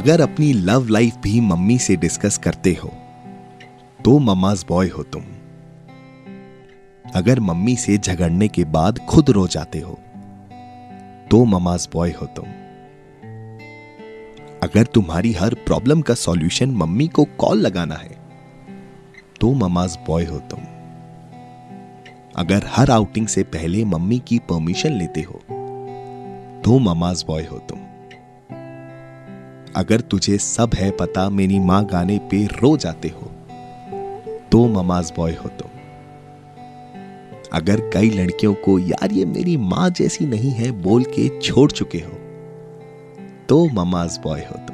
अगर अपनी love life भी मम्मी से डिस्कस करते हो तो ममाज बॉय हो तुम। अगर मम्मी से झगड़ने के बाद खुद रो जाते हो तो ममाज बॉय हो तुम। अगर तुम्हारी हर प्रॉब्लम का सॉल्यूशन मम्मी को कॉल लगाना है तो ममाज बॉय हो तुम। अगर हर आउटिंग से पहले मम्मी की परमिशन लेते हो तो ममाज बॉय हो तुम। अगर तुझे सब है पता, मेरी माँ गाने पे रो जाते हो। तो ममाज बॉय हो तुम। अगर कई लड़कियों को, यार, ये मेरी माँ जैसी नहीं है बोल के छोड़ चुके हो तो ममाज बॉय हो तुम।